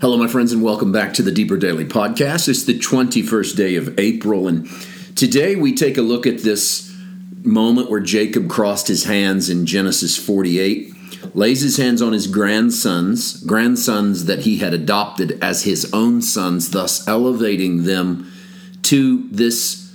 Hello, my friends, and welcome back to the Deeper Daily Podcast. It's the 21st day of April, and today we take a look at this moment where Jacob crossed his hands in Genesis 48, lays his hands on his grandsons, grandsons that he had adopted as his own sons, thus elevating them to this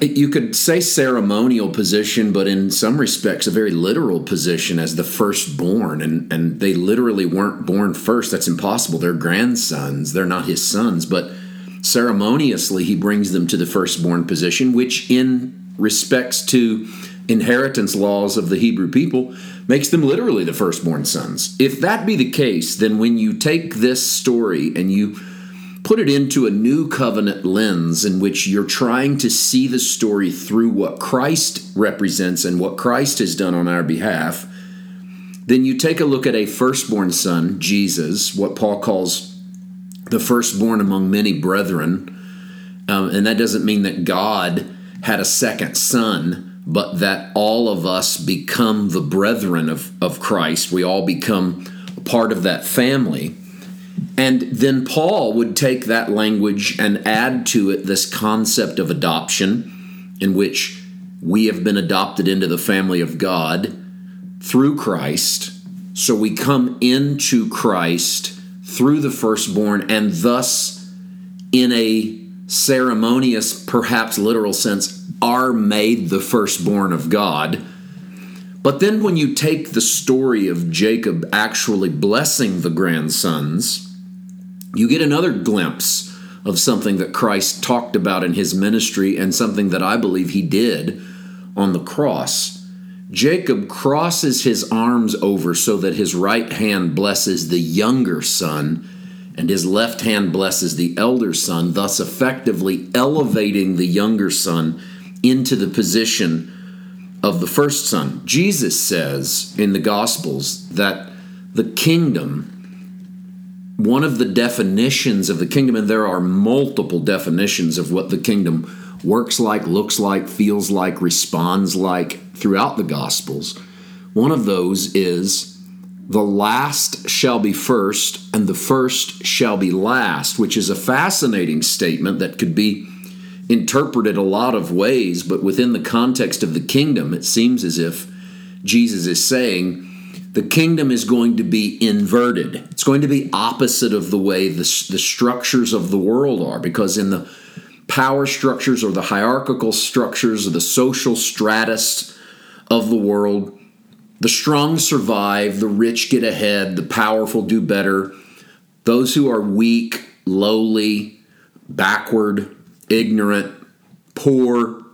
you could say ceremonial position, but in some respects, a very literal position as the firstborn. And, and they literally weren't born first. That's impossible. They're grandsons, they're not his sons. But ceremoniously, he brings them to the firstborn position, which, in respects to inheritance laws of the Hebrew people, makes them literally the firstborn sons. If that be the case, then when you take this story and you put it into a new covenant lens in which you're trying to see the story through what Christ represents and what Christ has done on our behalf, then you take a look at a firstborn son, Jesus, what Paul calls the firstborn among many brethren. Um, and that doesn't mean that God had a second son, but that all of us become the brethren of, of Christ. We all become a part of that family. And then Paul would take that language and add to it this concept of adoption, in which we have been adopted into the family of God through Christ. So we come into Christ through the firstborn, and thus, in a ceremonious, perhaps literal sense, are made the firstborn of God. But then, when you take the story of Jacob actually blessing the grandsons, you get another glimpse of something that Christ talked about in his ministry and something that I believe he did on the cross. Jacob crosses his arms over so that his right hand blesses the younger son and his left hand blesses the elder son, thus effectively elevating the younger son into the position of the first son. Jesus says in the Gospels that the kingdom one of the definitions of the kingdom, and there are multiple definitions of what the kingdom works like, looks like, feels like, responds like throughout the Gospels. One of those is the last shall be first, and the first shall be last, which is a fascinating statement that could be interpreted a lot of ways, but within the context of the kingdom, it seems as if Jesus is saying, the kingdom is going to be inverted. It's going to be opposite of the way the, the structures of the world are, because in the power structures or the hierarchical structures or the social stratus of the world, the strong survive, the rich get ahead, the powerful do better. Those who are weak, lowly, backward, ignorant, poor,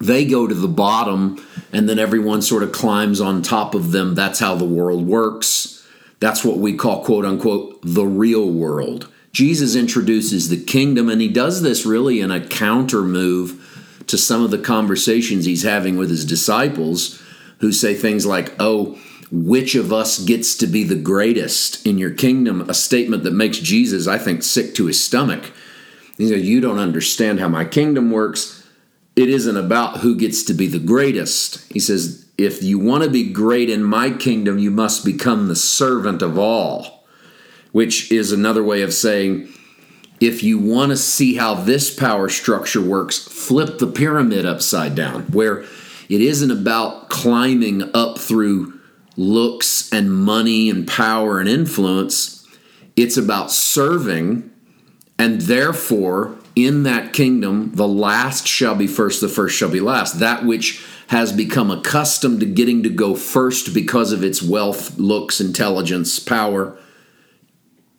they go to the bottom and then everyone sort of climbs on top of them. That's how the world works. That's what we call, quote unquote, the real world. Jesus introduces the kingdom, and he does this really in a counter move to some of the conversations he's having with his disciples who say things like, Oh, which of us gets to be the greatest in your kingdom? A statement that makes Jesus, I think, sick to his stomach. He says, You don't understand how my kingdom works it isn't about who gets to be the greatest. He says, if you want to be great in my kingdom, you must become the servant of all, which is another way of saying, if you want to see how this power structure works, flip the pyramid upside down, where it isn't about climbing up through looks and money and power and influence. It's about serving and therefore in that kingdom, the last shall be first, the first shall be last. That which has become accustomed to getting to go first because of its wealth, looks, intelligence, power,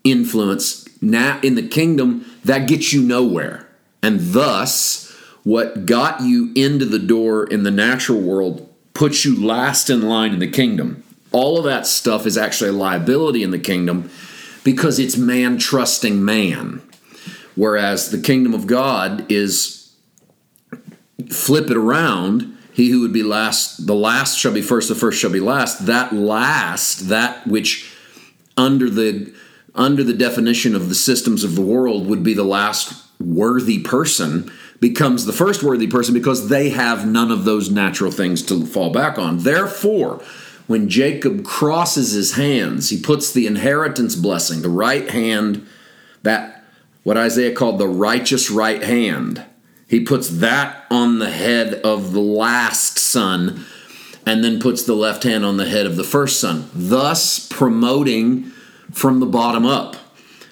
influence. Now, in the kingdom, that gets you nowhere. And thus, what got you into the door in the natural world puts you last in line in the kingdom. All of that stuff is actually a liability in the kingdom because it's man trusting man. Whereas the kingdom of God is flip it around. He who would be last, the last shall be first, the first shall be last. That last, that which under the under the definition of the systems of the world would be the last worthy person becomes the first worthy person because they have none of those natural things to fall back on. Therefore, when Jacob crosses his hands, he puts the inheritance blessing, the right hand, that what Isaiah called the righteous right hand. He puts that on the head of the last son and then puts the left hand on the head of the first son, thus promoting from the bottom up.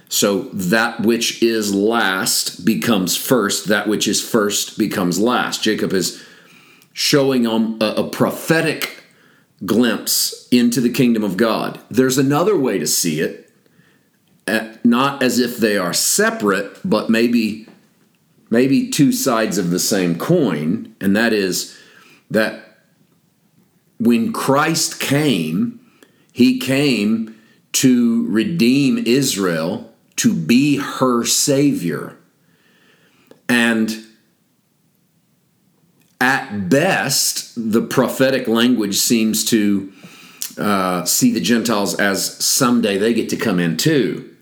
So that which is last becomes first, that which is first becomes last. Jacob is showing a, a prophetic glimpse into the kingdom of God. There's another way to see it, not as if they are separate, but maybe maybe two sides of the same coin, and that is that when Christ came, he came to redeem Israel, to be her savior. And at best, the prophetic language seems to uh, see the Gentiles as someday they get to come in too.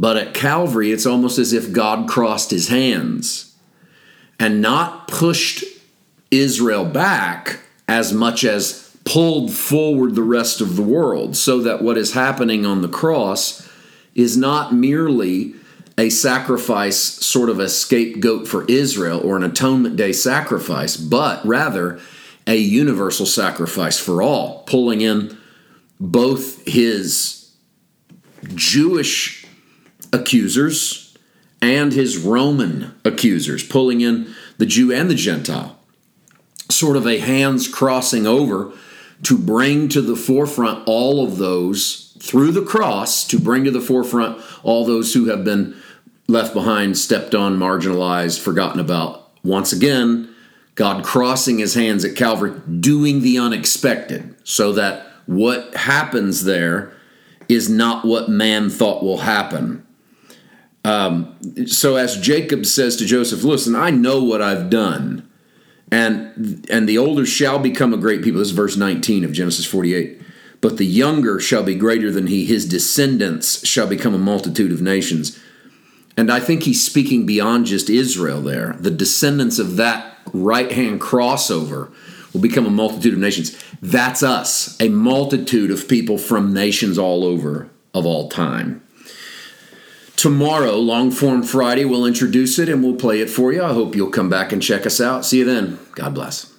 But at Calvary, it's almost as if God crossed his hands and not pushed Israel back as much as pulled forward the rest of the world, so that what is happening on the cross is not merely a sacrifice, sort of a scapegoat for Israel or an atonement day sacrifice, but rather a universal sacrifice for all, pulling in both his Jewish accusers and his Roman accusers, pulling in the Jew and the Gentile. Sort of a hands crossing over to bring to the forefront all of those through the cross, to bring to the forefront all those who have been left behind, stepped on, marginalized, forgotten about. Once again, God crossing his hands at Calvary, doing the unexpected, so that what happens there is not what man thought will happen. Um, so as Jacob says to Joseph, listen, I know what I've done. And and the older shall become a great people. This is verse 19 of Genesis 48. But the younger shall be greater than he, his descendants shall become a multitude of nations. And I think he's speaking beyond just Israel there. The descendants of that right hand crossover will become a multitude of nations. That's us, a multitude of people from nations all over of all time. Tomorrow, Long Form Friday, we'll introduce it and we'll play it for you. I hope you'll come back and check us out. See you then. God bless.